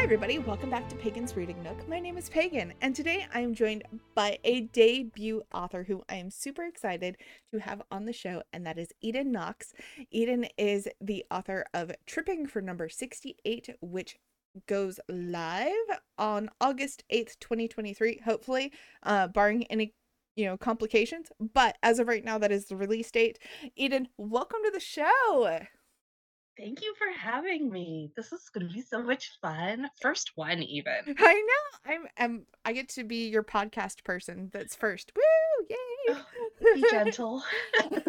Hi, everybody. Welcome back to Pagan's Reading Nook. My name is Pagan, and today I am joined by a debut author who I am super excited to have on the show, and that is Eden Knox. Eden is the author of Tripping for number 68, which goes live on August 8th, 2023, hopefully, uh, barring any you know complications but as of right now that is the release date eden welcome to the show Thank you for having me. This is going to be so much fun. First one, even. I know. I'm. I'm. I get to be your podcast person. That's first. Woo! Yay! Oh, be gentle.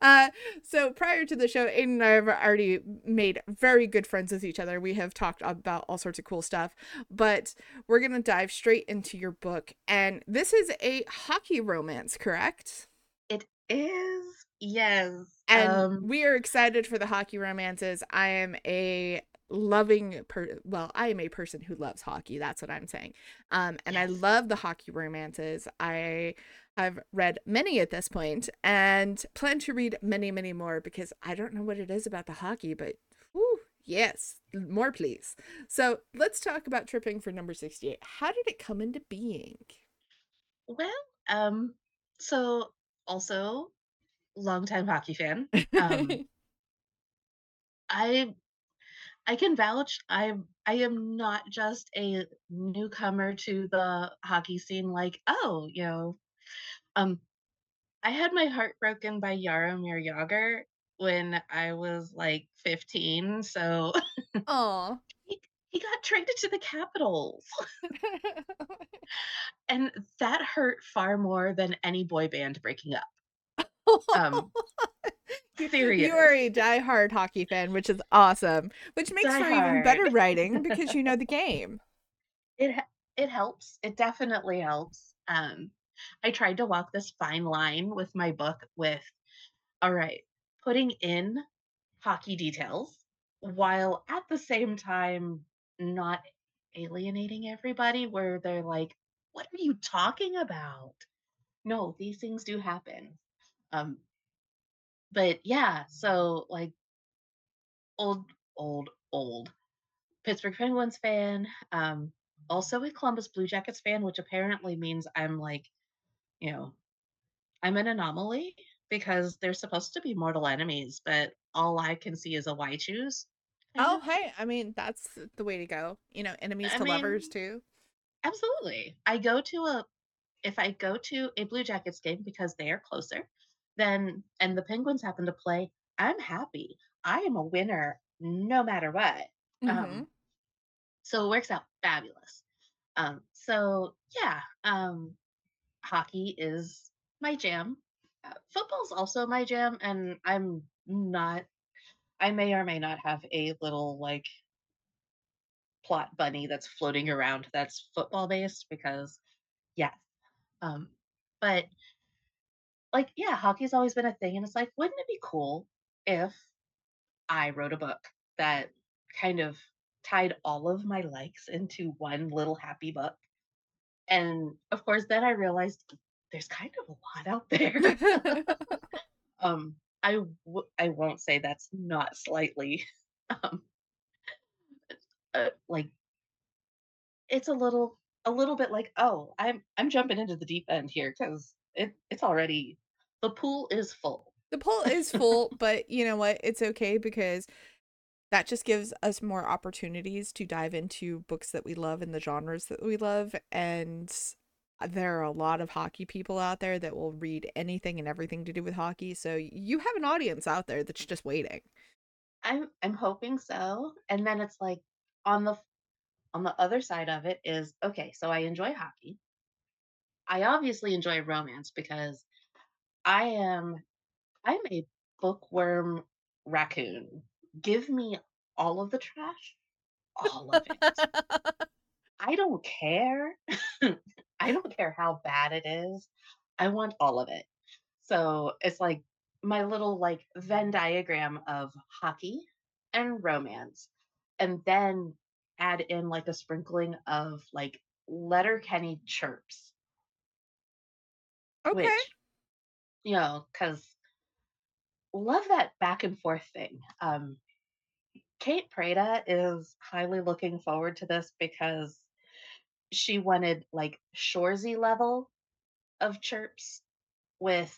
uh, so prior to the show, Eden and I have already made very good friends with each other. We have talked about all sorts of cool stuff, but we're gonna dive straight into your book. And this is a hockey romance, correct? It is. Yes. And um, we are excited for the hockey romances. I am a loving per well i am a person who loves hockey that's what i'm saying um and yes. i love the hockey romances i have read many at this point and plan to read many many more because i don't know what it is about the hockey but whew, yes more please so let's talk about tripping for number 68 how did it come into being well um so also longtime hockey fan. Um, I I can vouch. I I am not just a newcomer to the hockey scene. Like, oh, you know, um, I had my heart broken by Jaromir Jagr when I was like 15. So, oh, he, he got traded to the Capitals, and that hurt far more than any boy band breaking up. Um, serious. You are a die-hard hockey fan, which is awesome. Which makes die for hard. even better writing because you know the game. It it helps. It definitely helps. Um, I tried to walk this fine line with my book with, all right, putting in hockey details while at the same time not alienating everybody where they're like, what are you talking about? No, these things do happen. Um, but yeah, so like old, old, old Pittsburgh Penguins fan. Um, also a Columbus Blue Jackets fan, which apparently means I'm like, you know, I'm an anomaly because they're supposed to be mortal enemies, but all I can see is a Y choose. Oh, hey, I mean, that's the way to go. You know, enemies I to mean, lovers too. Absolutely. I go to a if I go to a Blue Jackets game because they are closer, then and the Penguins happen to play, I'm happy. I am a winner no matter what. Um, mm-hmm. Um, so it works out fabulous. Um, so yeah, um, hockey is my jam. Uh, football's also my jam, and I'm not. I may or may not have a little like plot bunny that's floating around that's football based because yeah. Um, but like, yeah, hockey's always been a thing. And it's like, wouldn't it be cool if I wrote a book that kind of tied all of my likes into one little happy book? And of course, then I realized there's kind of a lot out there. um, I w- I won't say that's not slightly, um, uh, like it's a little a little bit like oh I'm I'm jumping into the deep end here because it it's already the pool is full. The pool is full, but you know what? It's okay because that just gives us more opportunities to dive into books that we love and the genres that we love. And uh, there are a lot of hockey people out there that will read anything and everything to do with hockey. So you have an audience out there that's just waiting. I'm I'm hoping so. And then it's like on the on the other side of it is okay, so I enjoy hockey. I obviously enjoy romance because I am I'm a bookworm raccoon. Give me all of the trash, all of it. I don't care. I don't care how bad it is. I want all of it. So it's like my little like Venn diagram of hockey and romance, and then add in like a sprinkling of like Letterkenny chirps. Okay. Which you know, because love that back and forth thing. Um, Kate Prada is highly looking forward to this because she wanted like Shoresy level of chirps with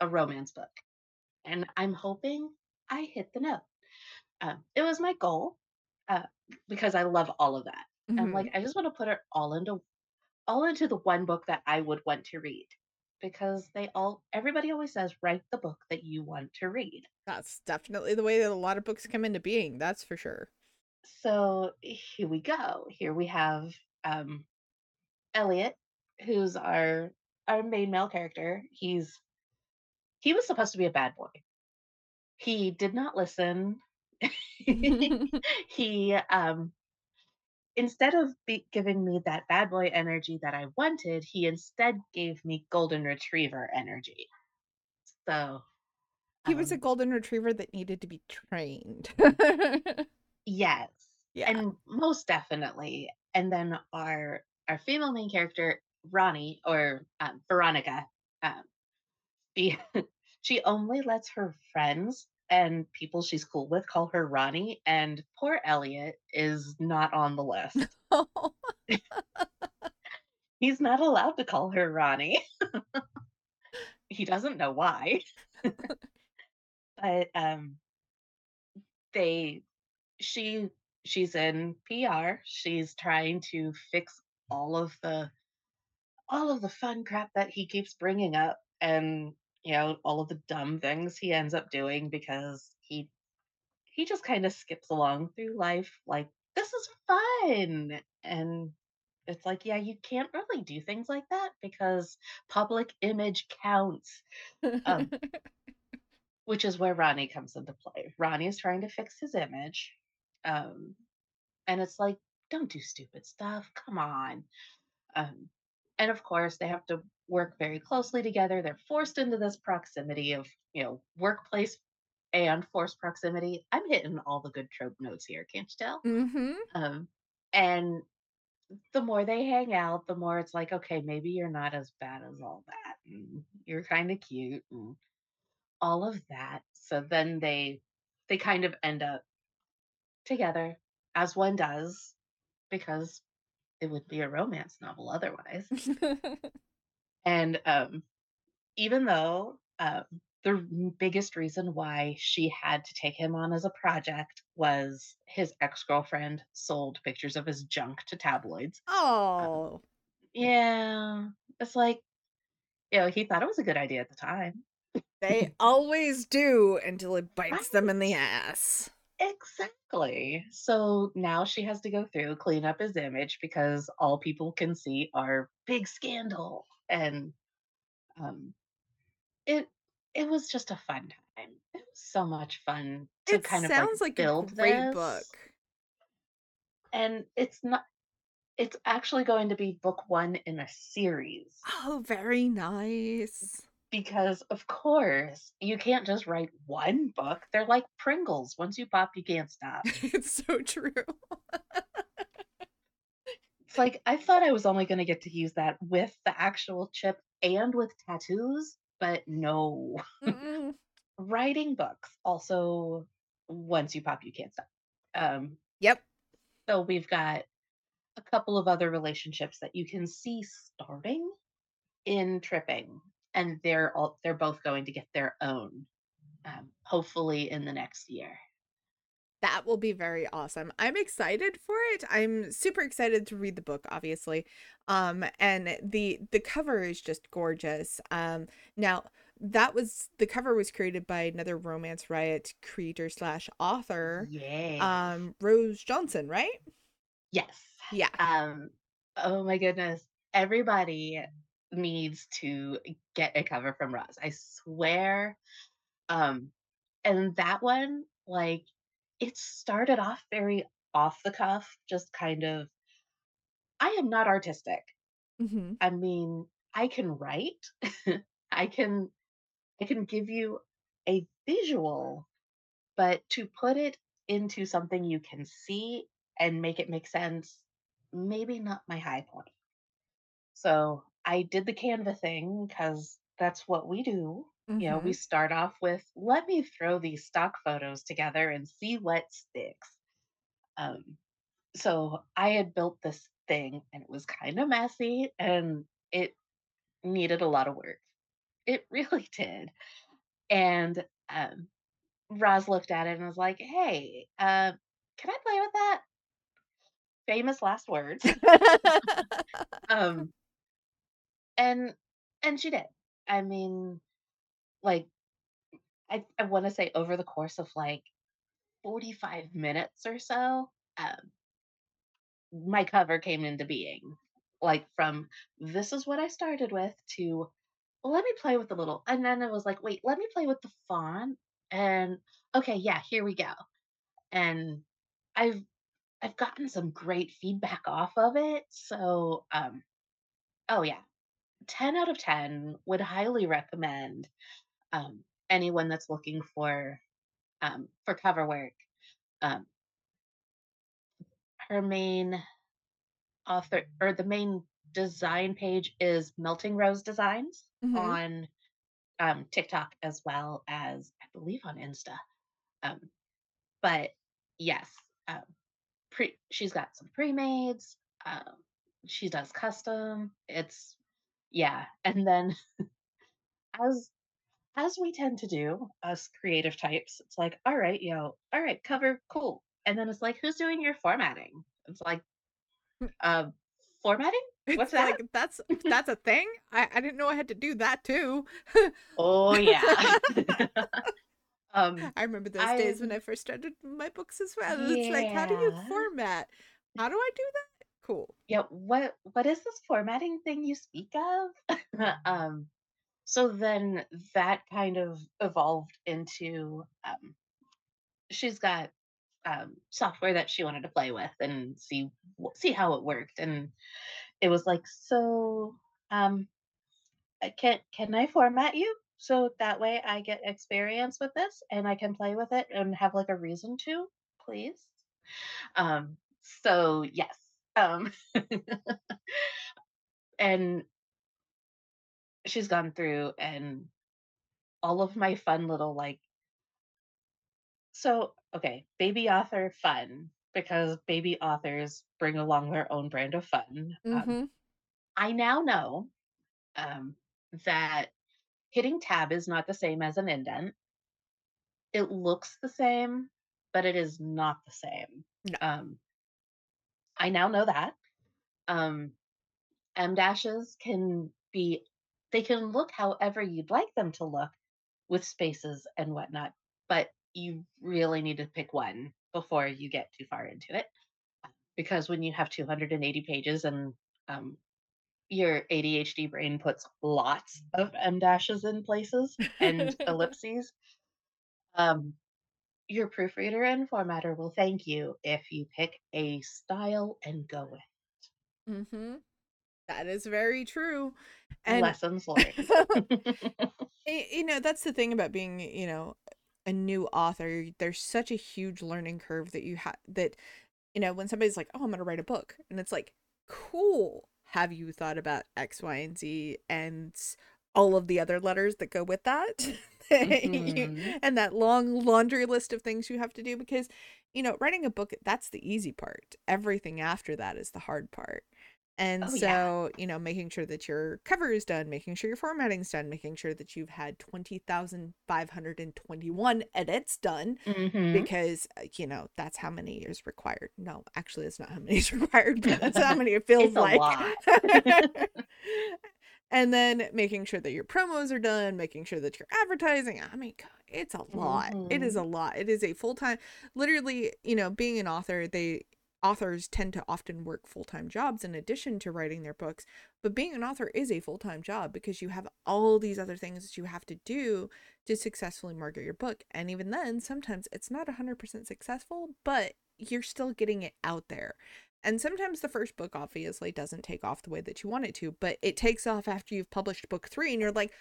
a romance book. And I'm hoping I hit the note. Um, it was my goal uh, because I love all of that. And Mhm. like, I just want to put it all into all into the one book that I would want to read because they all everybody always says write the book that you want to read. That's definitely the way that a lot of books come into being, that's for sure. So here we go. Here we have um Elliot, who's our our main male character. He's he was supposed to be a bad boy. He did not listen. he um instead of be- giving me that bad boy energy that I wanted, he instead gave me golden retriever energy. So, He was a um, golden retriever that needed to be trained. yes, Yeah. and most definitely. And then our our female main character, Ronnie or um, Veronica, um, she she only lets her friends and people she's cool with call her Ronnie, and poor Elliot is not on the list. He's not allowed to call her Ronnie. he doesn't know why. but um they she she's in PR. She's trying to fix all of the all of the fun crap that he keeps bringing up and you know all of the dumb things he ends up doing because he he just kind of skips along through life like this is fun and it's like yeah you can't really do things like that because public image counts um which is where Ronnie comes into play. Ronnie is trying to fix his image. Um, and it's like, don't do stupid stuff. Come on. Um, and of course, they have to work very closely together. They're forced into this proximity of, you know, workplace and forced proximity. I'm hitting all the good trope notes here, can't you tell? Mhm. Um, and the more they hang out, the more it's like, okay, maybe you're not as bad as all that. And you're kind of cute. And all of that. So then they they kind of end up together as one does because it would be a romance novel otherwise. And um even though um the biggest reason why she had to take him on as a project was his ex-girlfriend sold pictures of his junk to tabloids. Um, Oh, yeah, it's like, you know, he thought it was a good idea at the time. they always do until it bites them in the ass. Exactly. So now she has to go through, clean up his image because all people can see are big scandal. And um it it was just a fun time. It was so much fun to It kind of like sounds like a build great book. And it's not it's actually going to be book one in a series. Oh, very nice. Because of course you can't just write one book. They're like Pringles. Once you pop, you can't stop. It's so true. It's like I thought I was only gonna get to use that with the actual chip and with tattoos, but no. Writing books also once you pop, you can't stop. Um, Yep. so we've got a couple of other relationships that you can see starting in tripping, and they're all they're both going to get their own, um, hopefully in the next year. That will be very awesome. I'm excited for it. I'm super excited to read the book, obviously. Um, and the the cover is just gorgeous. Um, now that was the cover was created by another Romance Riot creator slash author, Yes. um, Rose Johnson, right? Yes. Yeah. Um, oh my goodness. Everybody needs to get a cover from Roz. I swear. Um, and that one, like, it started off very off the cuff, just kind of, I am not artistic. Mm-hmm. I mean, I can write. I can I can give you a visual, but to put it into something you can see and make it make sense, maybe not my high point. So I did the Canva thing because that's what we do. You know, we Mhm. start off with, "Let me throw these stock photos together and see what sticks." Um, so I had built this thing, and it was kinda messy, and it needed a lot of work. It really did. And, um, Roz looked at it and was like, "Hey, uh, can I play with that?" Famous last words. Um, and and she did. I mean, like, I I wanna say over the course of, like, 45 minutes or so, um, my cover came into being. Like, from, "This is what I started with," to, "Let me play with a little" and then it was like, "Wait, let me play with the font," and, "Okay, yeah, here we go." And I've I've gotten some great feedback off of it, so, um oh, yeah. 10 out of 10, would highly recommend, um, anyone that's looking for, um, for cover work. Um, her main author or the main design page is Melting Rose Designs Mhm. on, um, TikTok as well as, I believe, on Insta. Um, but yes, um, pre she's got some pre-mades, um, she does custom, it's yeah, and then as as we tend to do, us creative types, it's like, "All right, yo all right, cover, cool." And then it's like, "Who's doing your formatting?" It's like, "Uh, formatting? What's It's that?" like, that's that's a thing? I I didn't know I had to do that too. Oh, yeah. Um, I remember those days when I'm first started my books as well. It's like, "How do you format? How do I do that?" Cool. Yeah, what what is this formatting thing you speak of? Um, so then that kind of evolved into, um she's got, um, software that she wanted to play with and see see how it worked, and it was like, "So, um, can can I format you so that way I get experience with this and I can play with it and have, like, a reason to, please?" Um, so yes, um, and she's gone through and all of my fun little, like so, okay, baby author fun, because baby authors bring along their own brand of fun. Um, Mhm. I now know, um, that hitting tab is not the same as an indent. It looks the same, but it is not the same. No. Um, I now know that. Um, em dashes can be they can look however you'd like them to look with spaces and whatnot, but you really need to pick one before you get too far into it. Because when you have 280 pages and um, your ADHD brain puts lots of em dashes in places and ellipses, um, your proofreader and formatter will thank you if you pick a style and go with mm-hmm That is very true. And lessons learned. You know that's the thing about being you know a new author there's such a huge learning curve that you have that you know when somebody's like oh i'm gonna write a book and it's like cool have you thought about x y and z and all of the other letters that go with that You- Mhm. and that long laundry list of things you have to do because you know writing a book that's the easy part everything after that is the hard part and Oh, yeah. so, you know, making sure that your cover is done, making sure your formatting's done, making sure that you've had 20,521 edits done Mhm. because, uh, you know, that's how many is required. No, actually, it's not how many is required, but that's how many it feels like. And then making sure that your promos are done, making sure that you're advertising. I mean, God, it's a lot. It is a Mhm. lot. It is a full time, literally, you know, being an author, they, authors tend to often work full-time jobs in addition to writing their books but being an author is a full-time job because you have all these other things that you have to do to successfully market your book and even then sometimes it's not 100% successful but you're still getting it out there and sometimes the first book obviously doesn't take off the way that you want it to but it takes off after you've published book 3 and you're like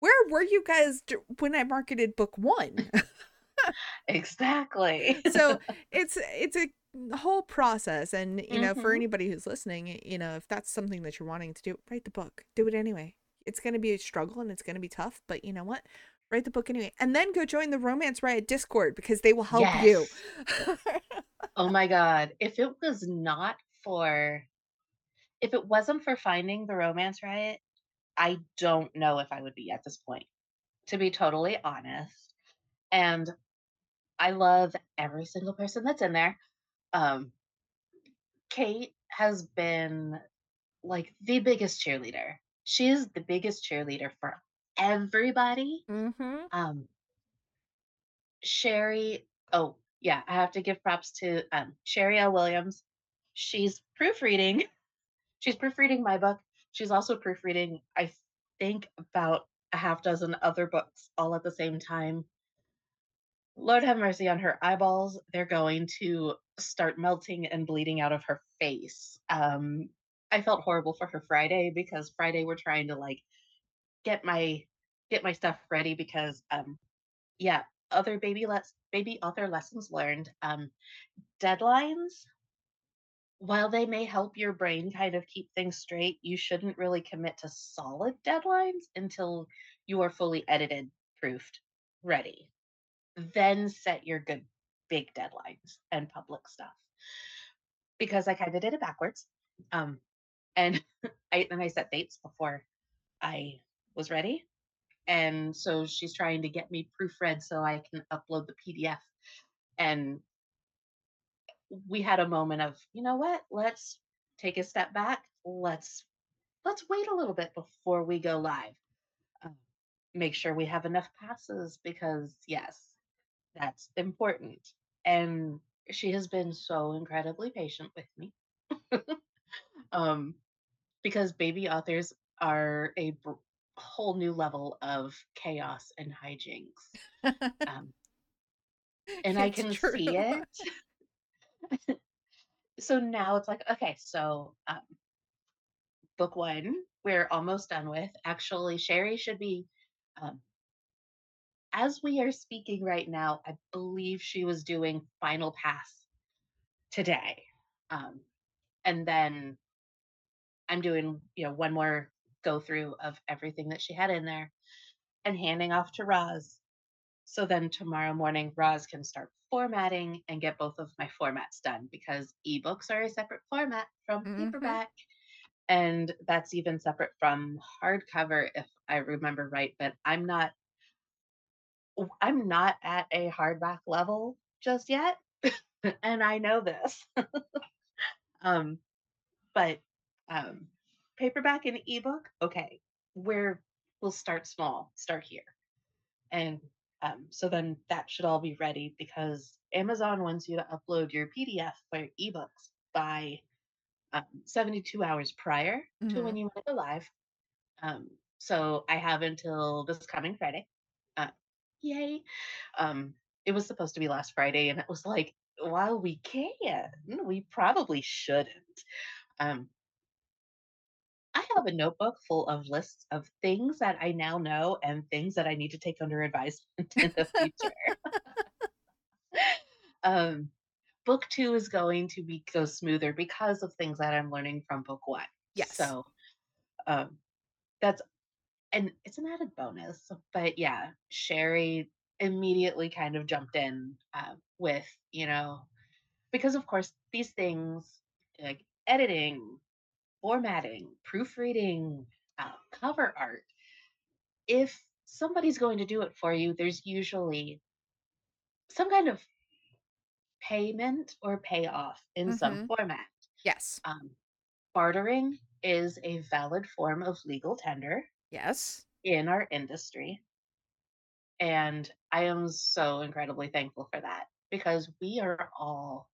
where were you guys d- when I marketed book 1 Exactly. so it's it's a whole process and you know for Mhm. anybody who's listening you know if that's something that you're wanting to do write the book do it anyway it's going to be a struggle and it's going to be tough, but you know what? Write the book anyway. And then go join the Romance Riot Discord because they will help yes. you. oh my god, if it was not for if it wasn't for finding the Romance Riot, I don't know if I would be at this point. To be totally honest. And I love every single person that's in there. Um, Kate has been like the biggest cheerleader. She is the biggest cheerleader for everybody. Mm-hmm. Um, Sherry, oh yeah, I have to give props to um, Sherry L. Williams. She's proofreading. She's proofreading my book. She's also proofreading, I think, about a half dozen other books all at the same time. Lord have mercy on her eyeballs. They're going to start melting and bleeding out of her face. Um, I felt horrible for her Friday because Friday we're trying to like get my get my stuff ready because um yeah, other baby lets baby author lessons learned. Um deadlines while they may help your brain kind of keep things straight, you shouldn't really commit to solid deadlines until you are fully edited, proofed, ready then set your good big deadlines and public stuff. Because I kind of did it backwards. Um, and I then I set dates before I was ready. And so she's trying to get me proofread so I can upload the PDF. And we had a moment of, you know what? Let's take a step back. Let's let's wait a little bit before we go live. Um, make sure we have enough passes because yes, that's important. And she has been so incredibly patient with me. um, because baby authors are a whole new level of chaos and hijinks. Um, and I can true. see it. so now it's like, okay, so um, book one, we're almost done with. Actually, Sherry should be um, as we are speaking right now, I believe she was doing Final Pass today. Um, and then I'm doing, you know, one more go through of everything that she had in there and handing off to Roz. So then tomorrow morning, Roz can start formatting and get both of my formats done because ebooks are a separate format from mm-hmm. paperback. And that's even separate from hardcover, if I remember right. But I'm not I'm not at a hardback level just yet, and I know this. um, but um, paperback and ebook, okay, where we'll start small, start here, and um, so then that should all be ready because Amazon wants you to upload your PDF for your ebooks by um, 72 hours prior mm-hmm. to when mm-hmm. you went live. Um, so I have until this coming Friday uh, yay. Um, it was supposed to be last Friday, and it was like, while we can, we probably shouldn't. Um, I have a notebook full of lists of things that I now know and things that I need to take under advisement in the future. um, book two is going to be go smoother because of things that I'm learning from book one. Yes. So um, that's and it's an added bonus. But yeah, Sherry immediately kind of jumped in uh, with, you know, because of course these things like editing, formatting, proofreading, uh, cover art, if somebody's going to do it for you, there's usually some kind of payment or payoff in mm-hmm. some format. Yes. Um, bartering is a valid form of legal tender. Yes. In our industry. And I am so incredibly thankful for that because we are all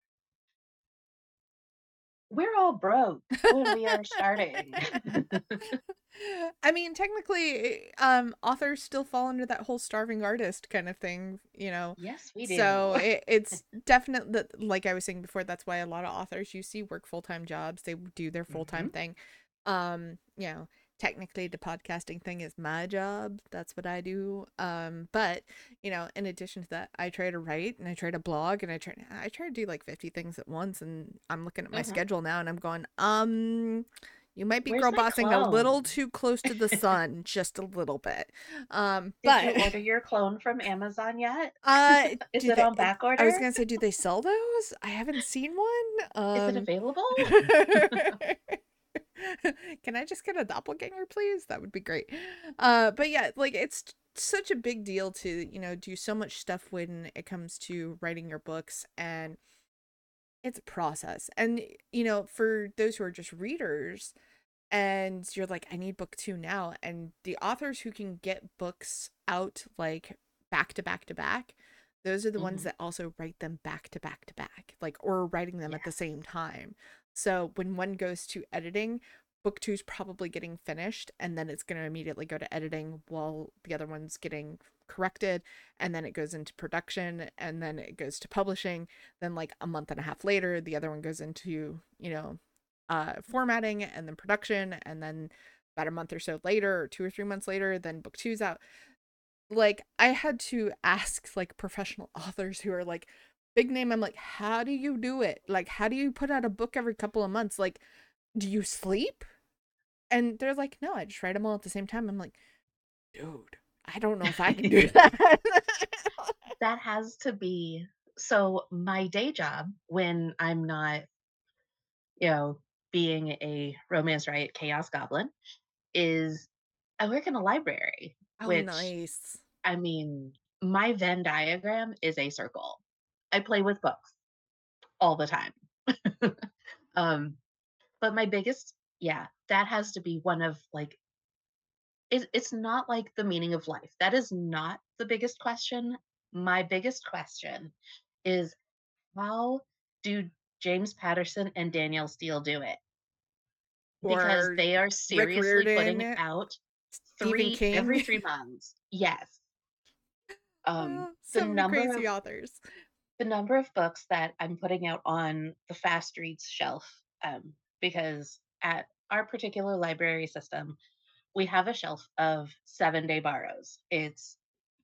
we're all broke when we are starting. I mean, technically, um, authors still fall under that whole starving artist kind of thing, you know. Yes, we do. So it, it's definitely like I was saying before. That's why a lot of authors you see work full time jobs. They do their full time mm-hmm. thing. Um, you know, technically the podcasting thing is my job that's what i do um but you know in addition to that i try to write and i try to blog and i try i try to do like 50 things at once and i'm looking at my mm-hmm. schedule now and i'm going um You might be Where's girl bossing a little too close to the sun, just a little bit. Um, Did you but order your clone from Amazon yet? uh, Is it they? on back I was gonna say, do they sell those? I haven't seen one. Is it Um, available? can I just get a doppelganger, please? That would be great. Uh, but yeah, like it's such a big deal to you know do so much stuff when it comes to writing your books and it's a process. And you know, for those who are just readers and you're like, I need book two now, and the authors who can get books out like back to back to back, those are the ones Mhm. that also write them back to back to back, like or writing them at the same time. So when one goes to editing, book two's probably getting finished, and then it's going to immediately go to editing while the other one's getting corrected, and then it goes into production, and then it goes to publishing. Then like a month and a half later, the other one goes into, you know, uh formatting and then production and then about a month or so later or two or three months later then book two's out like i had to ask like professional authors who are like big name i'm like how do you do it? Like how do you put out a book every couple of months? Like do you sleep? And they're like no i just write them all at the same time. I'm like dude i don't know if i can do that. That has to be so my day job when I'm not, you know, being a romance riot chaos goblin is I work in a library, oh which nice. I mean, my Venn diagram is a circle. I play with books all the time. um, but my biggest, yeah, that has to be one of like it, it's not like the meaning of life. That is not the biggest question. My biggest question is how do James Patterson and Danielle Steel do it? Because or they are seriously putting out three every three months. Yes. Um, Oh, the so many number crazy of authors the number of books that I'm putting out on the fast reads shelf, um, because at our particular library system, we have a shelf of seven day borrows. It's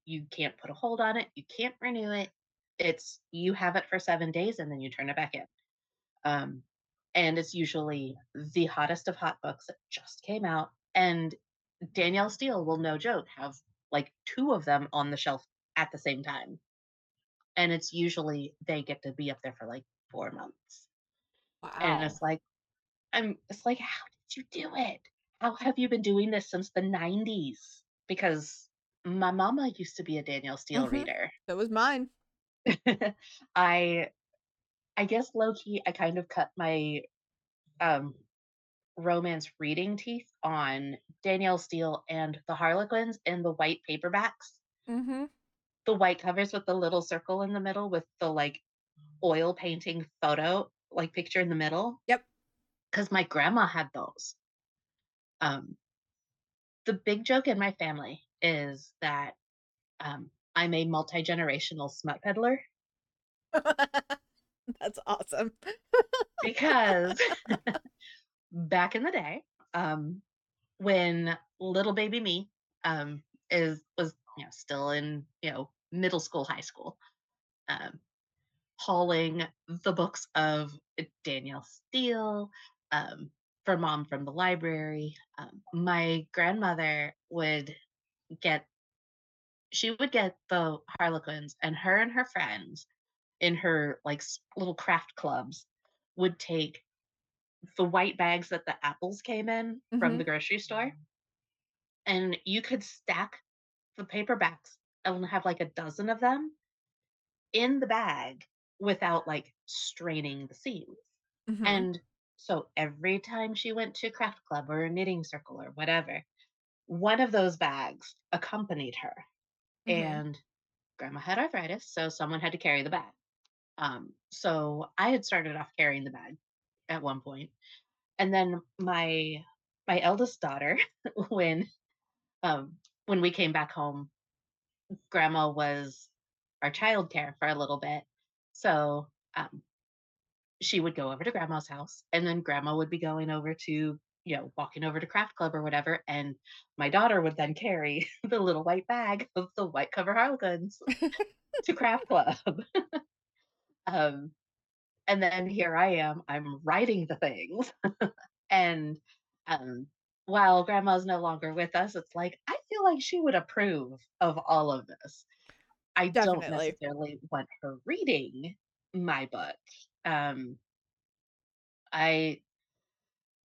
you can't put a hold on it, you can't renew it. It's you have it for seven days and then you turn it back in. Um, and it's usually the hottest of hot books that just came out. And Danielle Steel will, no joke, have like two of them on the shelf at the same time. And it's usually they get to be up there for like four months. And it's like, I'm it's like, how did you do it? How have you been doing this since the 90s? Because my mama used to be a Danielle Steel hmm reader. that was mine I I guess low key I kind of cut my um romance reading teeth on Danielle Steel and the Harlequins in the white paperbacks. hmm The white covers with the little circle in the middle with the like oil painting photo, like picture in the middle. yep Because my grandma had those. Um, the big joke in my family is that um, I'm a multi generational smut peddler That's awesome. because back in the day, um, when little baby me um, is was you know still in you know middle school, high school, um, hauling the books of Danielle Steel um, for mom from the library. Um, my grandmother would get she would get the Harlequins, and her and her friends in her like little craft clubs would take the white bags that the apples came in from hmm the grocery store, and you could stack the paperbacks and have like a dozen of them in the bag without like straining the seams. hmm And so every time she went to craft club or a knitting circle or whatever, one of those bags accompanied her. hmm And grandma had arthritis, so someone had to carry the bag. Um, so I had started off carrying the bag at one point, and then my my eldest daughter, when um when we came back home, grandma was our childcare for a little bit. So um, she would go over to grandma's house and then grandma would be going over to you know walking over to craft club or whatever and my daughter would then carry the little white bag of the white cover harlequins to craft club um, and then here i am i'm writing the things and Um, while grandma's no longer with us, it's like, I feel like she would approve of all of this. I don't necessarily want her reading my book. Um, I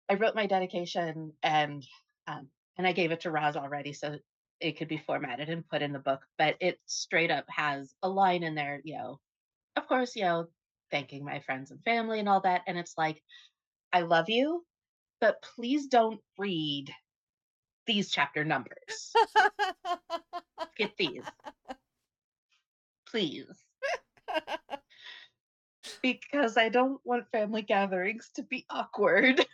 I wrote my dedication and um, and I gave it to Roz already, so it could be formatted and put in the book. But it straight up has a line in there, you know, of course, you know, thanking my friends and family and all that. And it's like, I love you, but please don't read these chapter numbers. Get these, please, because I don't want family gatherings to be awkward.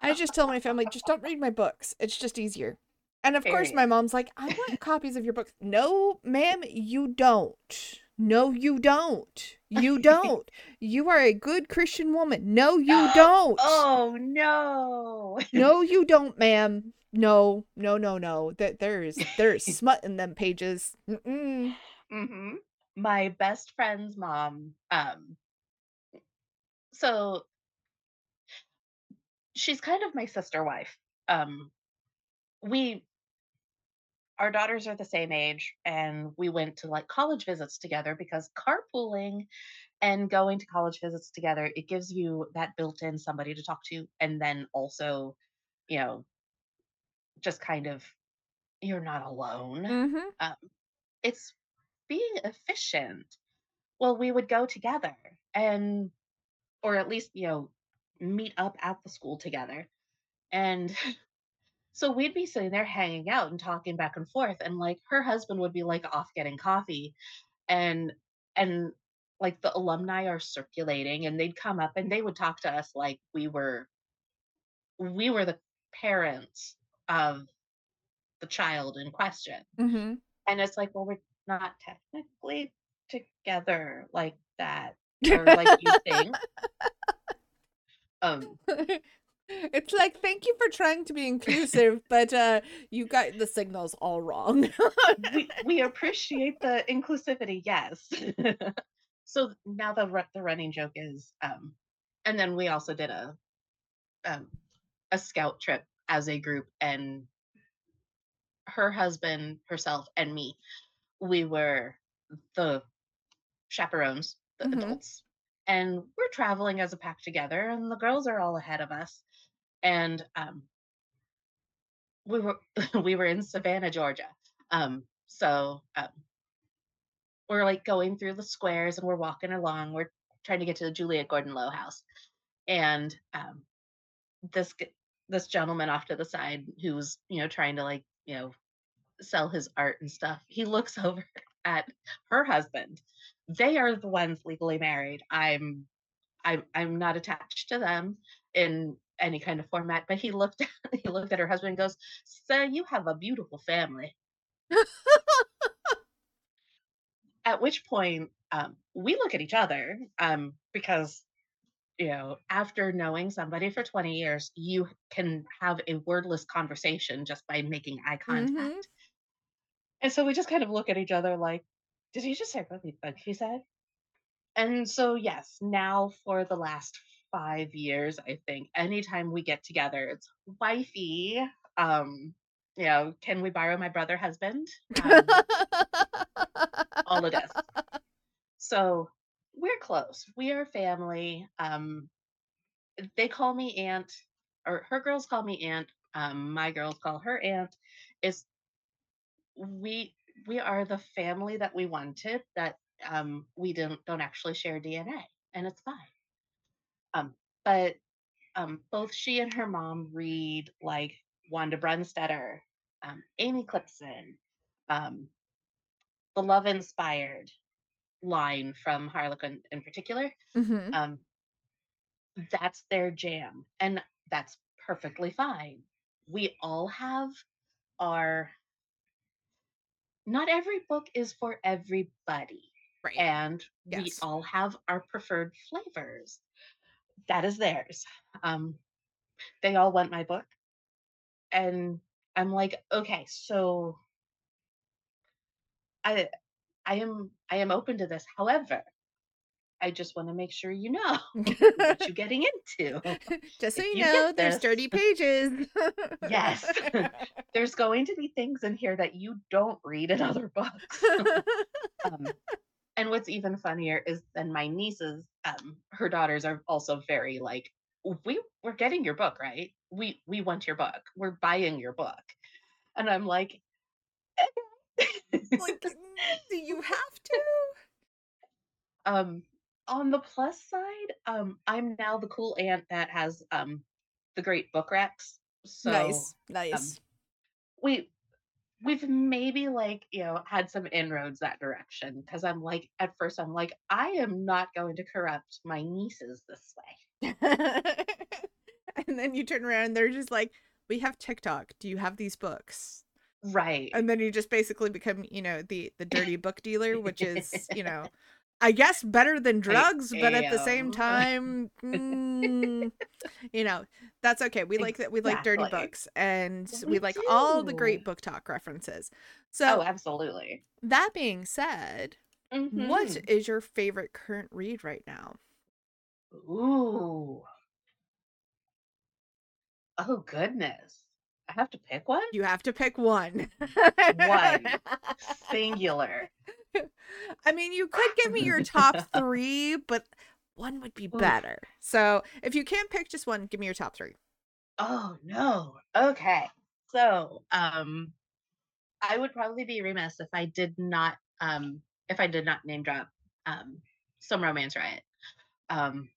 I just tell my family, "Just don't read my books. It's just easier." And of course, my mom's like, "I want copies of your books." "No, ma'am, you don't. No, you don't. You don't. You are a good Christian woman. No, you don't. oh no. No, you don't, ma'am. No, no, no, no. That there's there's smut in them pages. Mm-mm. hmm My best friend's mom, um, so she's kind of my sister wife. Um, we our daughters are the same age and we went to like college visits together because carpooling and going to college visits together it gives you that built-in somebody to talk to and then also you know just kind of you're not alone Mm-hmm. um, it's being efficient well we would go together and or at least you know meet up at the school together and So we'd be sitting there hanging out and talking back and forth, and like her husband would be like off getting coffee, and and like the alumni are circulating, and they'd come up and they would talk to us like we were we were the parents of the child in question. Mm-hmm. And it's like, well, we're not technically together like that, or like you think. Um, It's like, thank you for trying to be inclusive, but uh you got the signals all wrong. we we appreciate the inclusivity, yes. so now the the running joke is, um, and then we also did a um, a scout trip as a group, and her husband, herself, and me, we were the chaperones, the hmm adults, and we're traveling as a pack together, and the girls are all ahead of us, and um, we were we were in Savannah, Georgia. Um, so um, we're like going through the squares and we're walking along. We're trying to get to the Juliette Gordon Low house. And um, this this gentleman off to the side who's you know trying to like you know sell his art and stuff. He looks over at her husband. They are the ones legally married. I'm I'm I'm not attached to them in any kind of format. But he looked he looked at her husband and goes, "So you have a beautiful family." At which point um, we look at each other um, because you know, after knowing somebody for 20 years, you can have a wordless conversation just by making eye hmm contact. And so we just kind of look at each other like, did he just say what he said? And so, yes, now for the last five years, I think anytime we get together, it's wifey. Um, you know, can we borrow my brother husband? Um, all of this. So we're close. We are family. Um, they call me aunt, or her girls call me aunt. Um, my girls call her aunt. Is we we are the family that we wanted. That um, we don't don't actually share DNA, and it's fine. Um, but um, both she and her mom read like Wanda Brunstetter, um, Amy Clipston, um, the love inspired line from Harlequin in particular. hmm Um, that's their jam, and that's perfectly fine. We all have our not every book is for everybody, Right. and we all have our preferred flavors. That is theirs. Um, they all want my book, and I'm like, okay, so I I am I am open to this. However, I just wanna make sure you know what you're getting into. Just so If you know, there's this dirty pages. Yes. There's going to be things in here that you don't read in other books. Um, and what's even funnier is then my nieces, um, her daughters are also very like, "We we're getting your book, right? We we want your book. We're buying your book." And I'm like, Like, mm, do you have to? um, on the plus side, um, I'm now the cool aunt that has um the great book racks. So Nice, um nice. we we've maybe like, you know, had some inroads that direction because I'm like, at first I'm like, I am not going to corrupt my nieces this way. And then you turn around and they're just like, "We have TikTok. Do you have these books?" Right. And then you just basically become, you know, the the dirty book dealer, which is, you know, I guess better than I drugs, but at the same time, mm, you know, that's okay. We like that. We like dirty books, and we We like all the great book talk references. Oh, So absolutely. that being said, what Mhm. is your favorite current read right now? Ooh. Oh, goodness. I have to pick one? You have to pick one. One. Singular. I mean, you could give me your top three, but one would be better. So if you can't pick just one, give me your top three. Oh, no. Okay. So, um, I would probably be remiss if I did not, um, if I did not name drop, um, some Romance Riot. Um,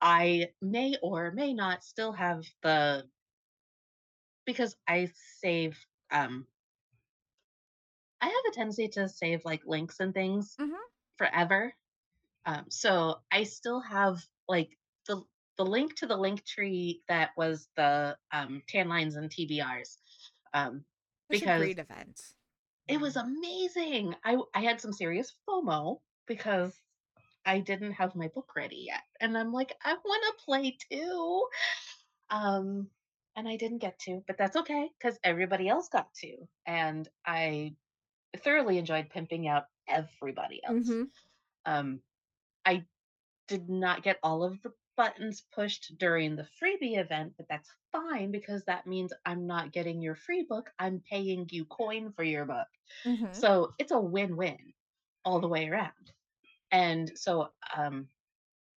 I may or may not still have the because I save um I have a tendency to save like links and things Mhm. forever. Um so I still have like the the link to the link tree that was the um tan lines and TBRs. Um Such a great event. it was amazing. I I had some serious FOMO because I didn't have my book ready yet. And I'm like, I want to play too. Um, and I didn't get to, but that's okay because everybody else got to. And I thoroughly enjoyed pimping out everybody else. hmm Um, I did not get all of the buttons pushed during the freebie event, but that's fine because that means I'm not getting your free book. I'm paying you coin for your book. hmm So it's a win win all the way around. And so, um,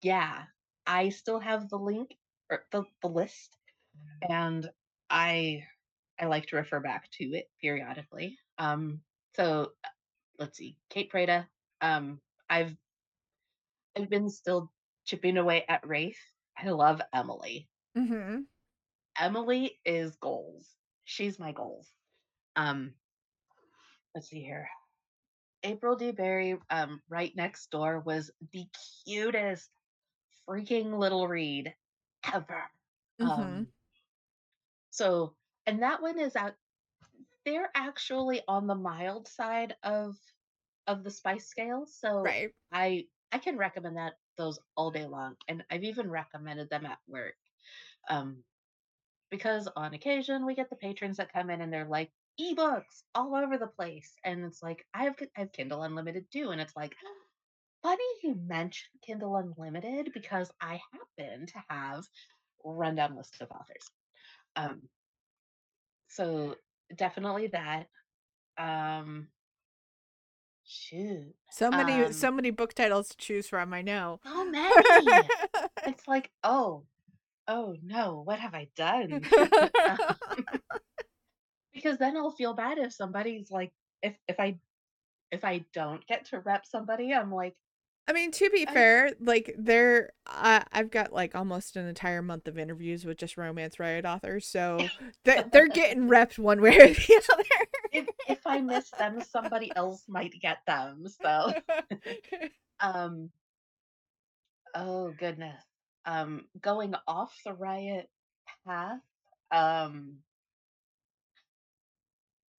yeah, I still have the link or the, the list and I I like to refer back to it periodically. Um, so uh, let's see, Kate Prada. Um, I've I've been still chipping away at Wraith. I love Emily. hmm Emily is goals. She's my goals. Um, let's see here. April D. Berry, um, right next door was the cutest freaking little read ever. hmm Um, so and that one is out they're actually on the mild side of of the spice scale so Right. i i can recommend that those all day long and i've even recommended them at work um because on occasion we get the patrons that come in and they're like ebooks all over the place and it's like i have i have kindle unlimited too and it's like funny you mentioned kindle unlimited because i happen to have rundown list of authors um so definitely that um Shoot. So many, Um, so many book titles to choose from. I know. so many. It's like, oh, oh no, what have I done? because then I'll feel bad if somebody's like, if if I if I don't get to rep somebody, I'm like, I mean, to be I, fair, like there, uh, I've got like almost an entire month of interviews with just Romance Riot authors, so they're, they're getting repped one way or the if if I miss them, somebody else might get them. So, um, oh goodness, um, going off the riot path, um,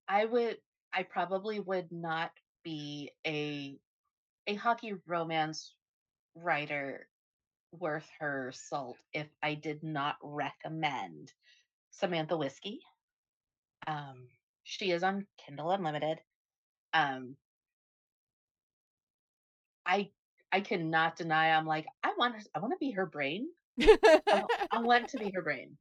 I would, I probably would not be a a hockey romance writer worth her salt if I did not recommend Samantha Whisky. Um, she is on Kindle Unlimited. Um, I I cannot deny I'm like, I want I wanna be her brain. I I want to be her brain.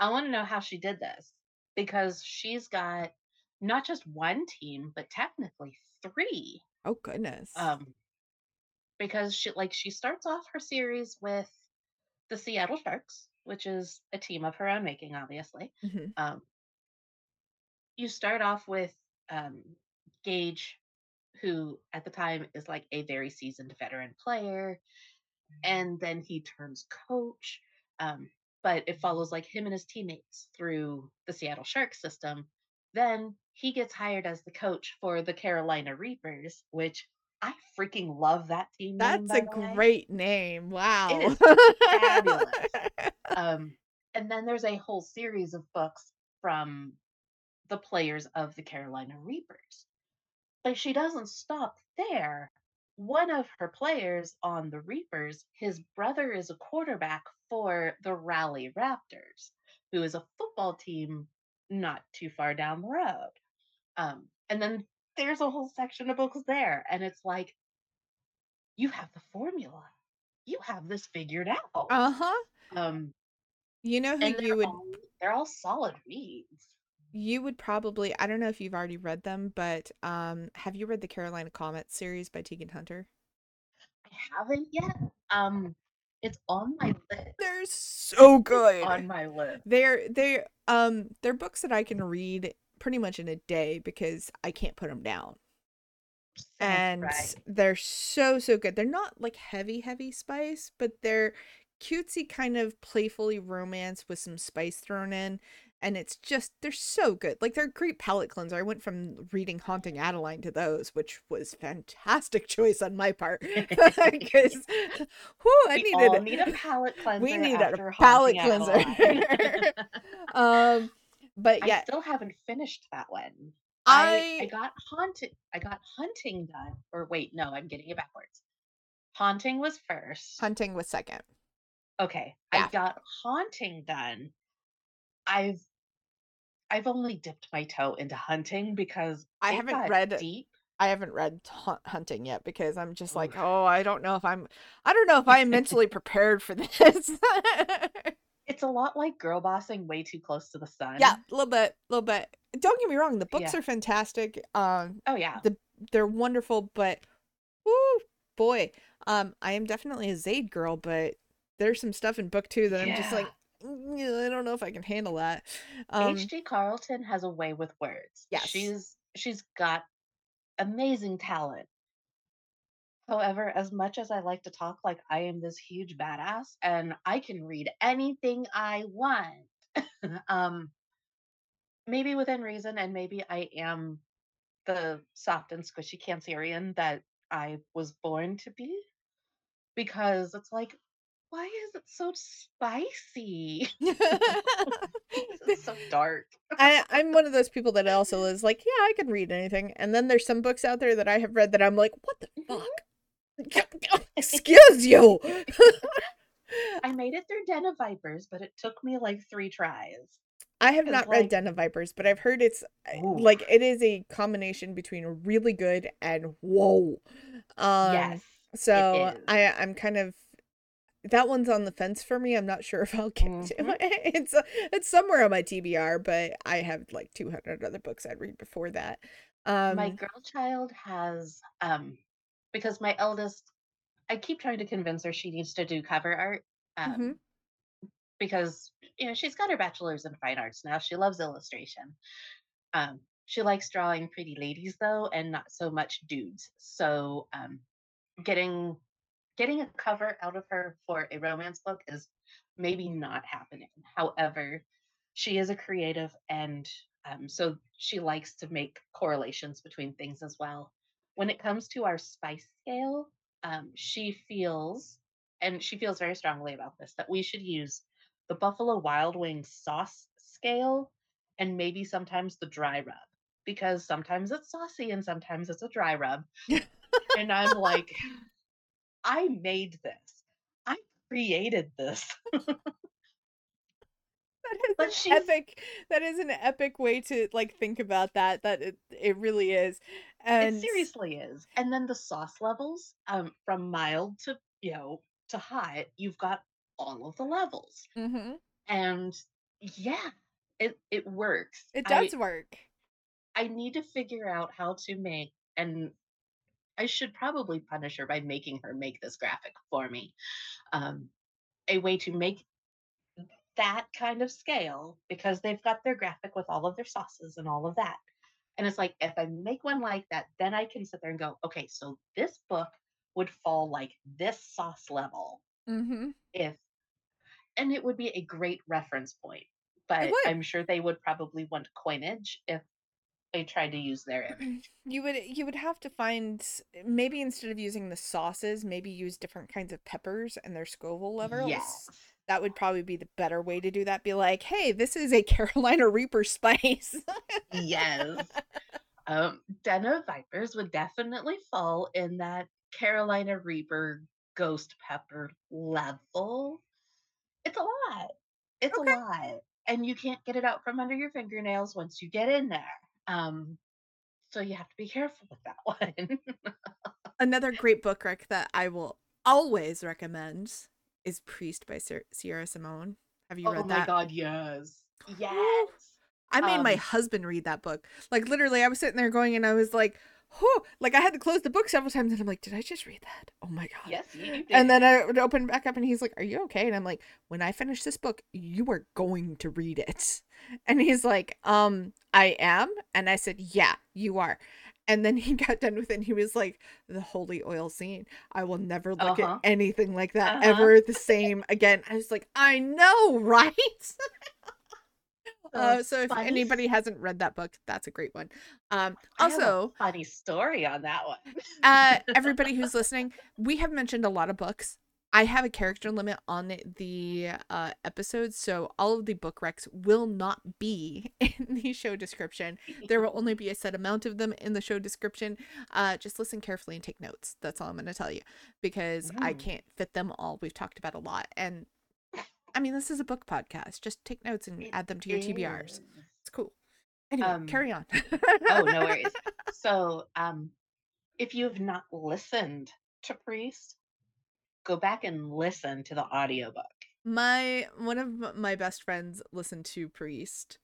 I wanna know how she did this because she's got not just 1 team, but technically 3. Oh, goodness. Um, because she like, she starts off her series with the Seattle Sharks, which is a team of her own making, obviously. Mhm. Um you start off with, um, Gage, who at the time is, like, a very seasoned veteran player, and then he turns coach, um, but it follows, like, him and his teammates through the Seattle Sharks system. Then he gets hired as the coach for the Carolina Reapers, which I freaking love that team That's by a way. great name, wow. is fabulous. Um, and then there's a whole series of books from the players of the Carolina Reapers. But she doesn't stop there. One of her players on the Reapers, his brother is a quarterback for the Raleigh Raptors, who is a football team not too far down the road. Um, and then there's a whole section of books there, and it's like you have the formula. You have this figured out. Uh-huh. Um You know who you would all they're all solid reads. you would probably I don't know if you've already read them, but, um, have you read the Carolina Comet series by Teagan Hunter? I haven't yet. Um, it's on my list. They're so It's good. on my list. They're they're, um, they're books that I can read pretty much in a day because I can't put them down. Sounds And right. they're so, so good. They're not, like, heavy, heavy spice, but they're cutesy kind of playfully romance with some spice thrown in, and it's just they're so good. Like, they're a great palate cleanser. I went from reading Haunting Adeline to those, which was fantastic choice on my part 'cause, whoo, I We needed all need a palate cleanser. We need a palate cleanser. Um, but I yeah, still haven't finished that one. I I I got Haunted I got Hunting done or wait, no, I'm getting it backwards. Haunting was first. Hunting was second. Okay, I got Haunting done. I've I've only dipped my toe into Hunting because I haven't read deep. I haven't read Hun Hunting yet because I'm just like, "Oh, I don't know if I'm I don't know if I am mentally prepared for this." It's a lot like girl bossing way too close to the sun. Yeah, a little bit, a little bit. Don't get me wrong, the books Yeah. are fantastic. Um, Oh, yeah. the they're wonderful, but whoo, boy, um, I am definitely a Zade girl, but there's some stuff in book 2 that I'm just like, Yeah. "Mm, I don't know if I can handle that." Um, H.D. Carlton has a way with words. yes. She's she's got amazing talent. However, as much as I like to talk like I am this huge badass and I can read anything I want, um maybe within reason and maybe I am the soft and squishy Cancerian that I was born to be because it's like, why is it so spicy? Is so dark. I I'm one of those people that also is like, "Yeah, I can read anything." And then there's some books out there that I have read that I'm like, "What the Mhm. fuck? Excuse you." I made it through Den of Vipers, but it took me like 3 tries. I have not read like Den of Vipers, but I've heard it's uh, Ooh. like it is a combination between really good and whoa. Um, Yes, so. I I'm kind of that one's on the fence for me. I'm not sure if I'll get to Mhm. it. It's uh, it's somewhere on my TBR, but I have like 200 other books I'd read before that. My Um, girl child has, um because my eldest I keep trying to convince her she needs to do cover art, mhm. um, because, you know, she's got her bachelor's in fine arts now, she loves illustration. Um, she likes drawing pretty ladies though, and not so much dudes. So, um, getting getting a cover out of her for a romance book is maybe not happening. However, she is a creative and um, so she likes to make correlations between things as well. When it comes to our spice scale, um, she feels, and she feels very strongly about this, that we should use the Buffalo Wild Wings sauce scale and maybe sometimes the dry rub because sometimes it's saucy and sometimes it's a dry rub. and I'm like, I made this. I created this. That is But an she's epic that is an epic way to, like, think about that, that it it really is. It seriously is. And then the sauce levels, um, from mild to, you know, to hot, you've got all of the levels. Mhm. And yeah, it it works. It I does work. I need to figure out how to make and I should probably punish her by making her make this graphic for me. Um, a way to make that kind of scale because they've got their graphic with all of their sauces and all of that. And it's like, if I make one like that, then I can sit there and go, okay, so this book would fall like this sauce level Mm-hmm. if, and it would be a great reference point. But. I'm sure they would probably want coinage if they tried to use their image. You would you would have to find maybe instead of using the sauces, maybe use different kinds of peppers and their Scoville levels. Yes. That would probably be the better way to do that. Be like, "Hey, this is a Carolina Reaper spice." Yes. Um, Den of Vipers would definitely fall in that Carolina Reaper ghost pepper level. It's a lot. It's a lot. And you can't get it out from under your fingernails once you get in there. Um, so you have to be careful with that one. Another great book rec that I will always recommend is Priest by Sierra Simone. Have you oh read that? Oh my god, yes. Yes. I made my Um, husband read that book. Like literally, I was sitting there going, and I was like, "Whew!" Like I had to close the book several times, and I'm like, "Did I just read that? Oh my god!" yes, you did. And then I would open back up, and he's like, "Are you okay?" And I'm like, "When I finish this book, you are going to read it." And he's like, "Um, I am." And I said, "Yeah, you are." And then he got done with it, and he was like, "The holy oil scene. I will never look Uh-huh. at anything like that Uh-huh. ever the same again." I was like, "I know, right?" Uh, so if funny anybody hasn't read that book, that's a great one. Um, I have a also, funny story on that one. uh, everybody who's listening, we have mentioned a lot of books. I have a character limit on the uh, episodes, so all of the book recs will not be in the show description. There will only be a set amount of them in the show description. Uh, just listen carefully and take notes. That's all I'm going to tell you because I Mm. can't fit them all. We've talked about a lot, and I mean, this is a book podcast. Just take notes and It add them to your TBRs. It's cool. Anyway, Um, carry on. Oh, no worries. So, um, if you have not listened to Priest, go back and listen to the audiobook. My one of my best friends listened to Priest,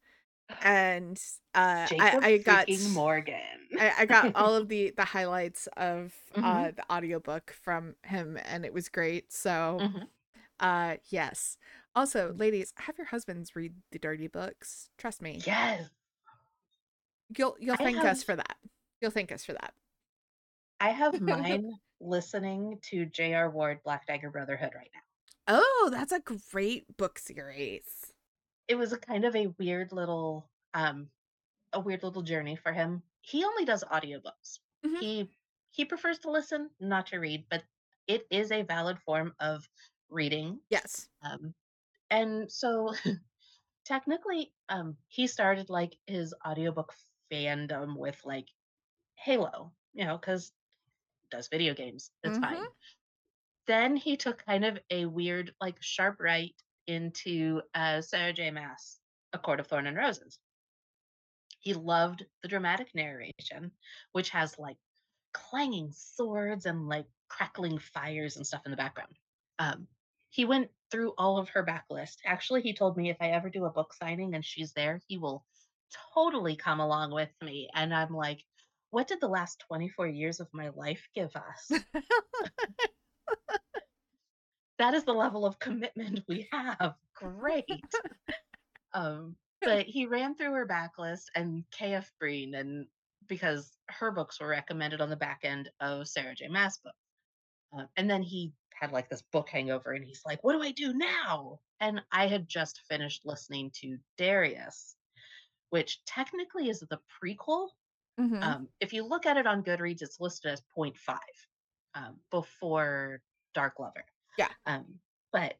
and uh, I I got Morgan. I, I got all of the the highlights of Mhm. uh the audiobook from him, and it was great. So Mhm. Uh yes. Also, ladies, have your husbands read the dirty books. Trust me, Yes, you'll you'll I thank us for that. You'll thank us for that. I have mine listening to J.R. Ward Black Dagger Brotherhood right now. Oh, that's a great book series. It was a kind of a weird little um a weird little journey for him. He only does audiobooks. Mhm. He he prefers to listen, not to read, but it is a valid form of reading. Yes. Um and so technically um he started like his audiobook fandom with like Halo, you know, cuz does video games. It's Mhm. fine. Then he took kind of a weird like sharp right into uh Sarah J Maas, A Court of Thorn and Roses. He loved the dramatic narration, which has like clanging swords and like crackling fires and stuff in the background. Um, he went through all of her backlist. Actually, he told me if I ever do a book signing and she's there, he will totally come along with me. And I'm like, what did the last 24 years of my life give us? that is the level of commitment we have. Great. Um, but he ran through her backlist and KF Breene, and because her books were recommended on the back end of Sarah J. Maas book. Uh, and then he had like this book hangover, and he's like, "What do I do now?" And I had just finished listening to Darius, which technically is the prequel. Mhm. Um, if you look at it on Goodreads, it's listed as 0.5 um, before Dark Lover. Yeah. Um, but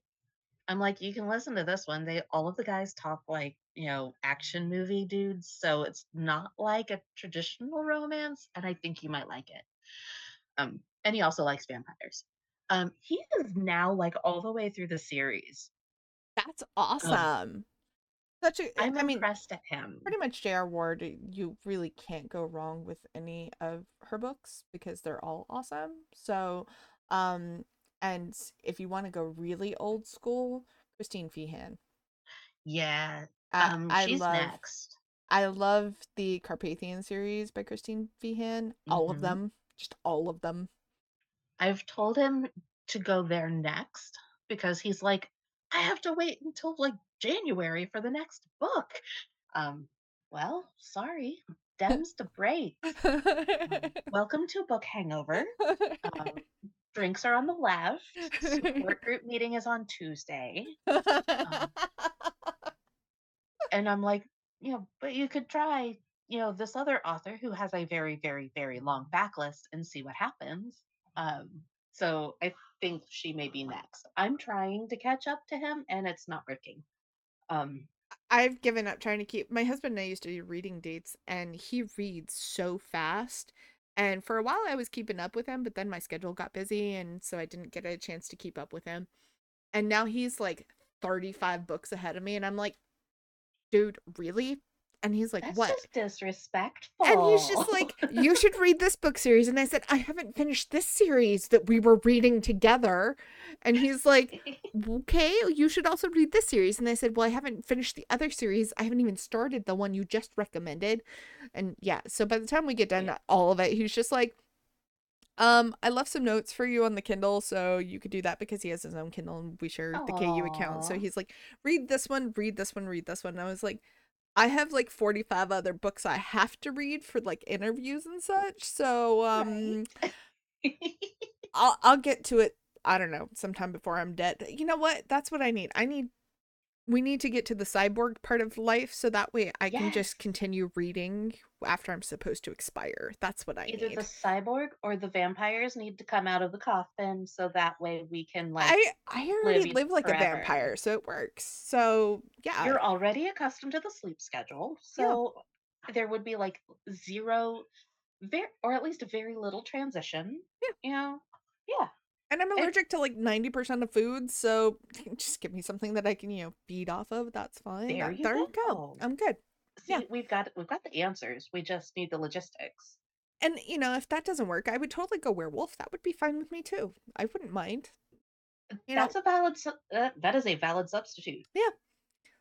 I'm like, you can listen to this one. They all of the guys talk like, you know, action movie dudes, so it's not like a traditional romance, and I think you might like it. Um, and he also likes vampires. Um, he is now like all the way through the series. That's awesome. Such a I'm I mean, impressed at him. pretty much J.R. Ward, you really can't go wrong with any of her books because they're all awesome. So, um, and if you want to go really old school, Christine Feehan. Yeah. Um, I she's love next. I love the Carpathian series by Christine Feehan. All of hmm them, just all of them. I've told him to go there next because he's like, I have to wait until like January for the next book. Um, well, sorry, Dems to break. Um, welcome to Book Hangover. Um, drinks are on the left. Support group meeting is on Tuesday. Um, and I'm like, you know, but you could try, you know, this other author who has a very, very, very long backlist and see what happens. Um, so I think she may be next. I'm trying to catch up to him and it's not working. Um, I've given up trying to keep my husband and I used to do reading dates and he reads so fast. And for a while I was keeping up with him, but then my schedule got busy and so I didn't get a chance to keep up with him. And now he's like 35 books ahead of me and I'm like, "Dude, really?" And he's like, that's "What?" just disrespectful. And he's just like, "You should read this book series." And I said, "I haven't finished this series that we were reading together." And he's like, okay, you should also read this series. And I said, well, I haven't finished the other series. I haven't even started the one you just recommended. And yeah, so by the time we get done Yeah. all of it, he's just like, um, I left some notes for you on the Kindle, so you could do that because he has his own Kindle and we share the KU account. So he's like, read this one, read this one, read this one. And I was like, I have like 45 other books I have to read for like interviews and such. So um Right. I'll I'll get to it. I don't know, sometime before I'm dead. You know what? That's what I need. I need we need to get to the cyborg part of life so that way I can just continue reading after I'm supposed to expire. That's what I Either need. the cyborg or the vampires need to come out of the coffin so that way we can like I I already live live like a vampire, so it works. So yeah, You're already accustomed to the sleep schedule, yeah. so there would be like zero, very or at least very little transition. Yeah. You know, yeah. And I'm It, allergic to like 90% of foods, so just give me something that I can, you know, feed off of. That's fine. there That, you there you go. go. I'm good. Yeah. We've got we've got the answers. We just need the logistics. And you know, if that doesn't work, I would totally go werewolf. That would be fine with me too. I wouldn't mind. You know, That's a valid. Uh, that is a valid substitute. yeah. I'm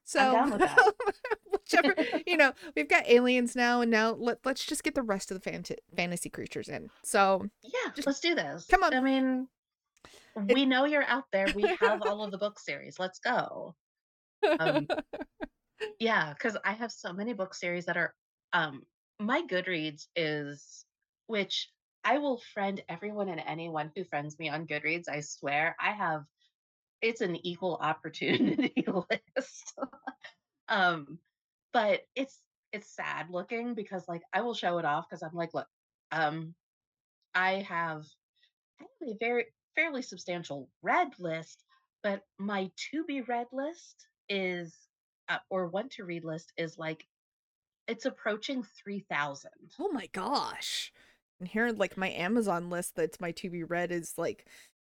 So down with that. whichever, you know, we've got aliens now, and now let let's just get the rest of the fant- fantasy creatures in. So yeah, just let's do this. come on. I mean, we know you're out there. We have all of the book series. Let's go. Um, yeah, because I have so many book series that are. Um, my Goodreads is, which I will friend everyone and anyone who friends me on Goodreads. I swear, I have. It's an equal opportunity list. um, but it's it's sad looking because like I will show it off because I'm like, look, um, I have I have a very fairly substantial read list, but my to be read list is uh, or want to read list is like it's approaching 3000. oh my gosh! And here, like my Amazon list that's my to be read is like,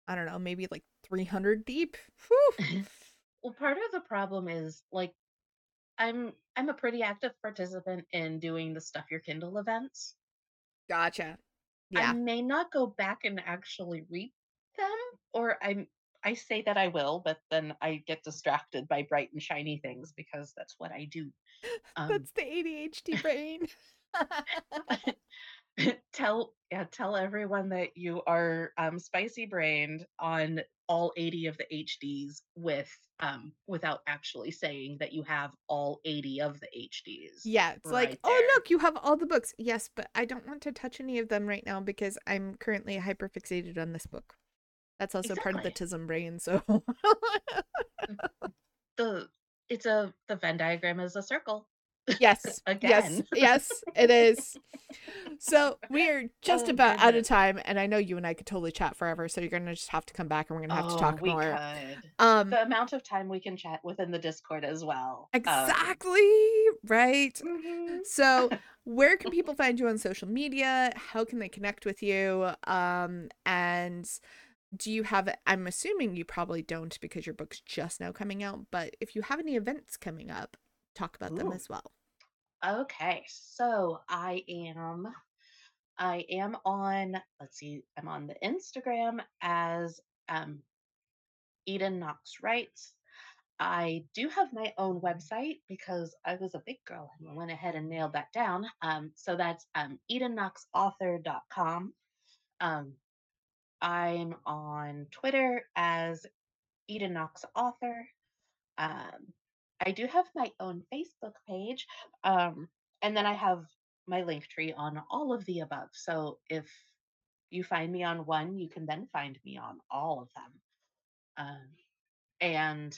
I don't know, maybe like 300 deep. Well, part of the problem is like I'm I'm a pretty active participant in doing the stuff your Kindle events. Gotcha. Yeah. I may not go back and actually read or I'm I say that I will, but then I get distracted by bright and shiny things because that's what I do. Um, That's the ADHD brain. tell yeah, tell everyone that you are um, spicy brained on all 80 of the HDs with um without actually saying that you have all 80 of the HDs Yeah, it's like, right oh, look, you have all the books. Yes, but I don't want to touch any of them right now because I'm currently hyperfixated on this book. That's also part of the tism brain, so The it's a the Venn diagram is a circle yes, yes, again. yes, it is. So we are just oh about out of time, and I know you and I could totally chat forever. So you're gonna just have to come back, and we're gonna have to Oh, talk we more. could. Um, The amount of time we can chat within the Discord as well. Um, exactly right. mhm. So, where can people find you on social media? How can they connect with you? Um, and do you have, I'm assuming you probably don't because your book's just now coming out, but if you have any events coming up, talk about them as well. Okay, so I am I am on, let's see, I'm on the Instagram as um, Eden Knox Writes. I do have my own website because I was a big girl and went ahead and nailed that down. Um, so that's um, EdenKnoxAuthor.com. Um, I'm on Twitter as Eden Knox Author. Um, I do have my own Facebook page, um, and then I have my link tree on all of the above. So if you find me on one, you can then find me on all of them. Um, and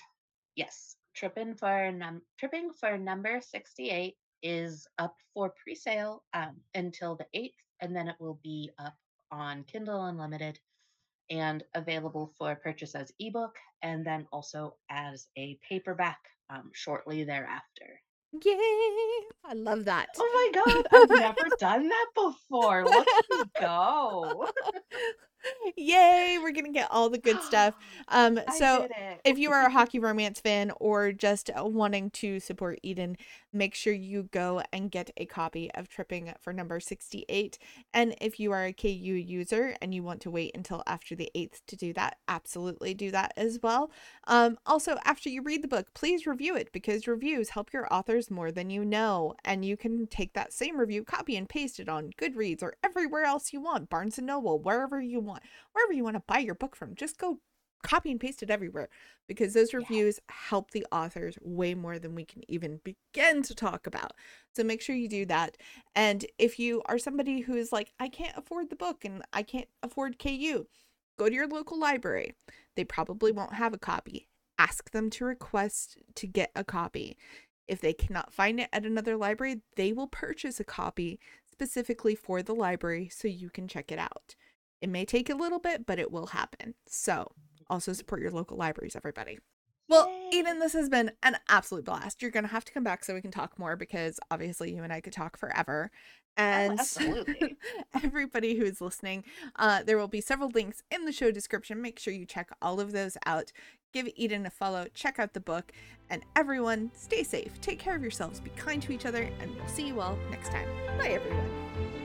yes, tripping for num tripping for number 68 is up for pre-sale um, until the 8th, and then it will be up on Kindle Unlimited and available for purchase as ebook and then also as a paperback um, shortly thereafter. Yay! I love that. Oh my god, I've never done that before. Me go. Yay, we're gonna get all the good stuff. Um, so if you are a hockey romance fan or just uh, wanting to support Eden, make sure you go and get a copy of Tripping for number 68. And if you are a KU user and you want to wait until after the 8th to do that, absolutely do that as well. Um, also, after you read the book, please review it because reviews help your authors more than you know. And you can take that same review, copy and paste it on Goodreads or everywhere else you want, Barnes and Noble, wherever you want, wherever you want to buy your book from. Just go copy and paste it everywhere because those reviews help the authors way more than we can even begin to talk about. So make sure you do that. And if you are somebody who is like, I can't afford the book and I can't afford KU, go to your local library. They probably won't have a copy. Ask them to request to get a copy. If they cannot find it at another library, they will purchase a copy specifically for the library so you can check it out. It may take a little bit, but it will happen. So, also support your local libraries, everybody. Well. Eden, this has been an absolute blast. You're going to have to come back so we can talk more because obviously you and I could talk forever. And absolutely. everybody who's listening, uh, there will be several links in the show description. Make sure you check all of those out. Give Eden a follow, check out the book, and everyone, stay safe, take care of yourselves, be kind to each other, and we'll see you all next time. Bye, everyone.